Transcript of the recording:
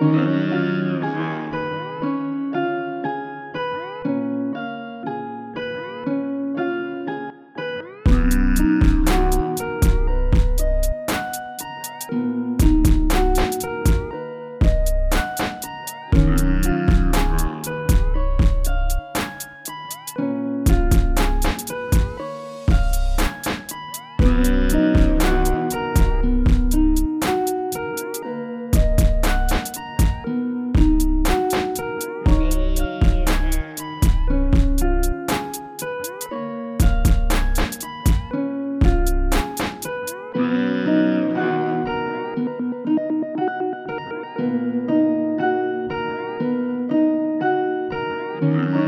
Mm-hmm. Mm-hmm.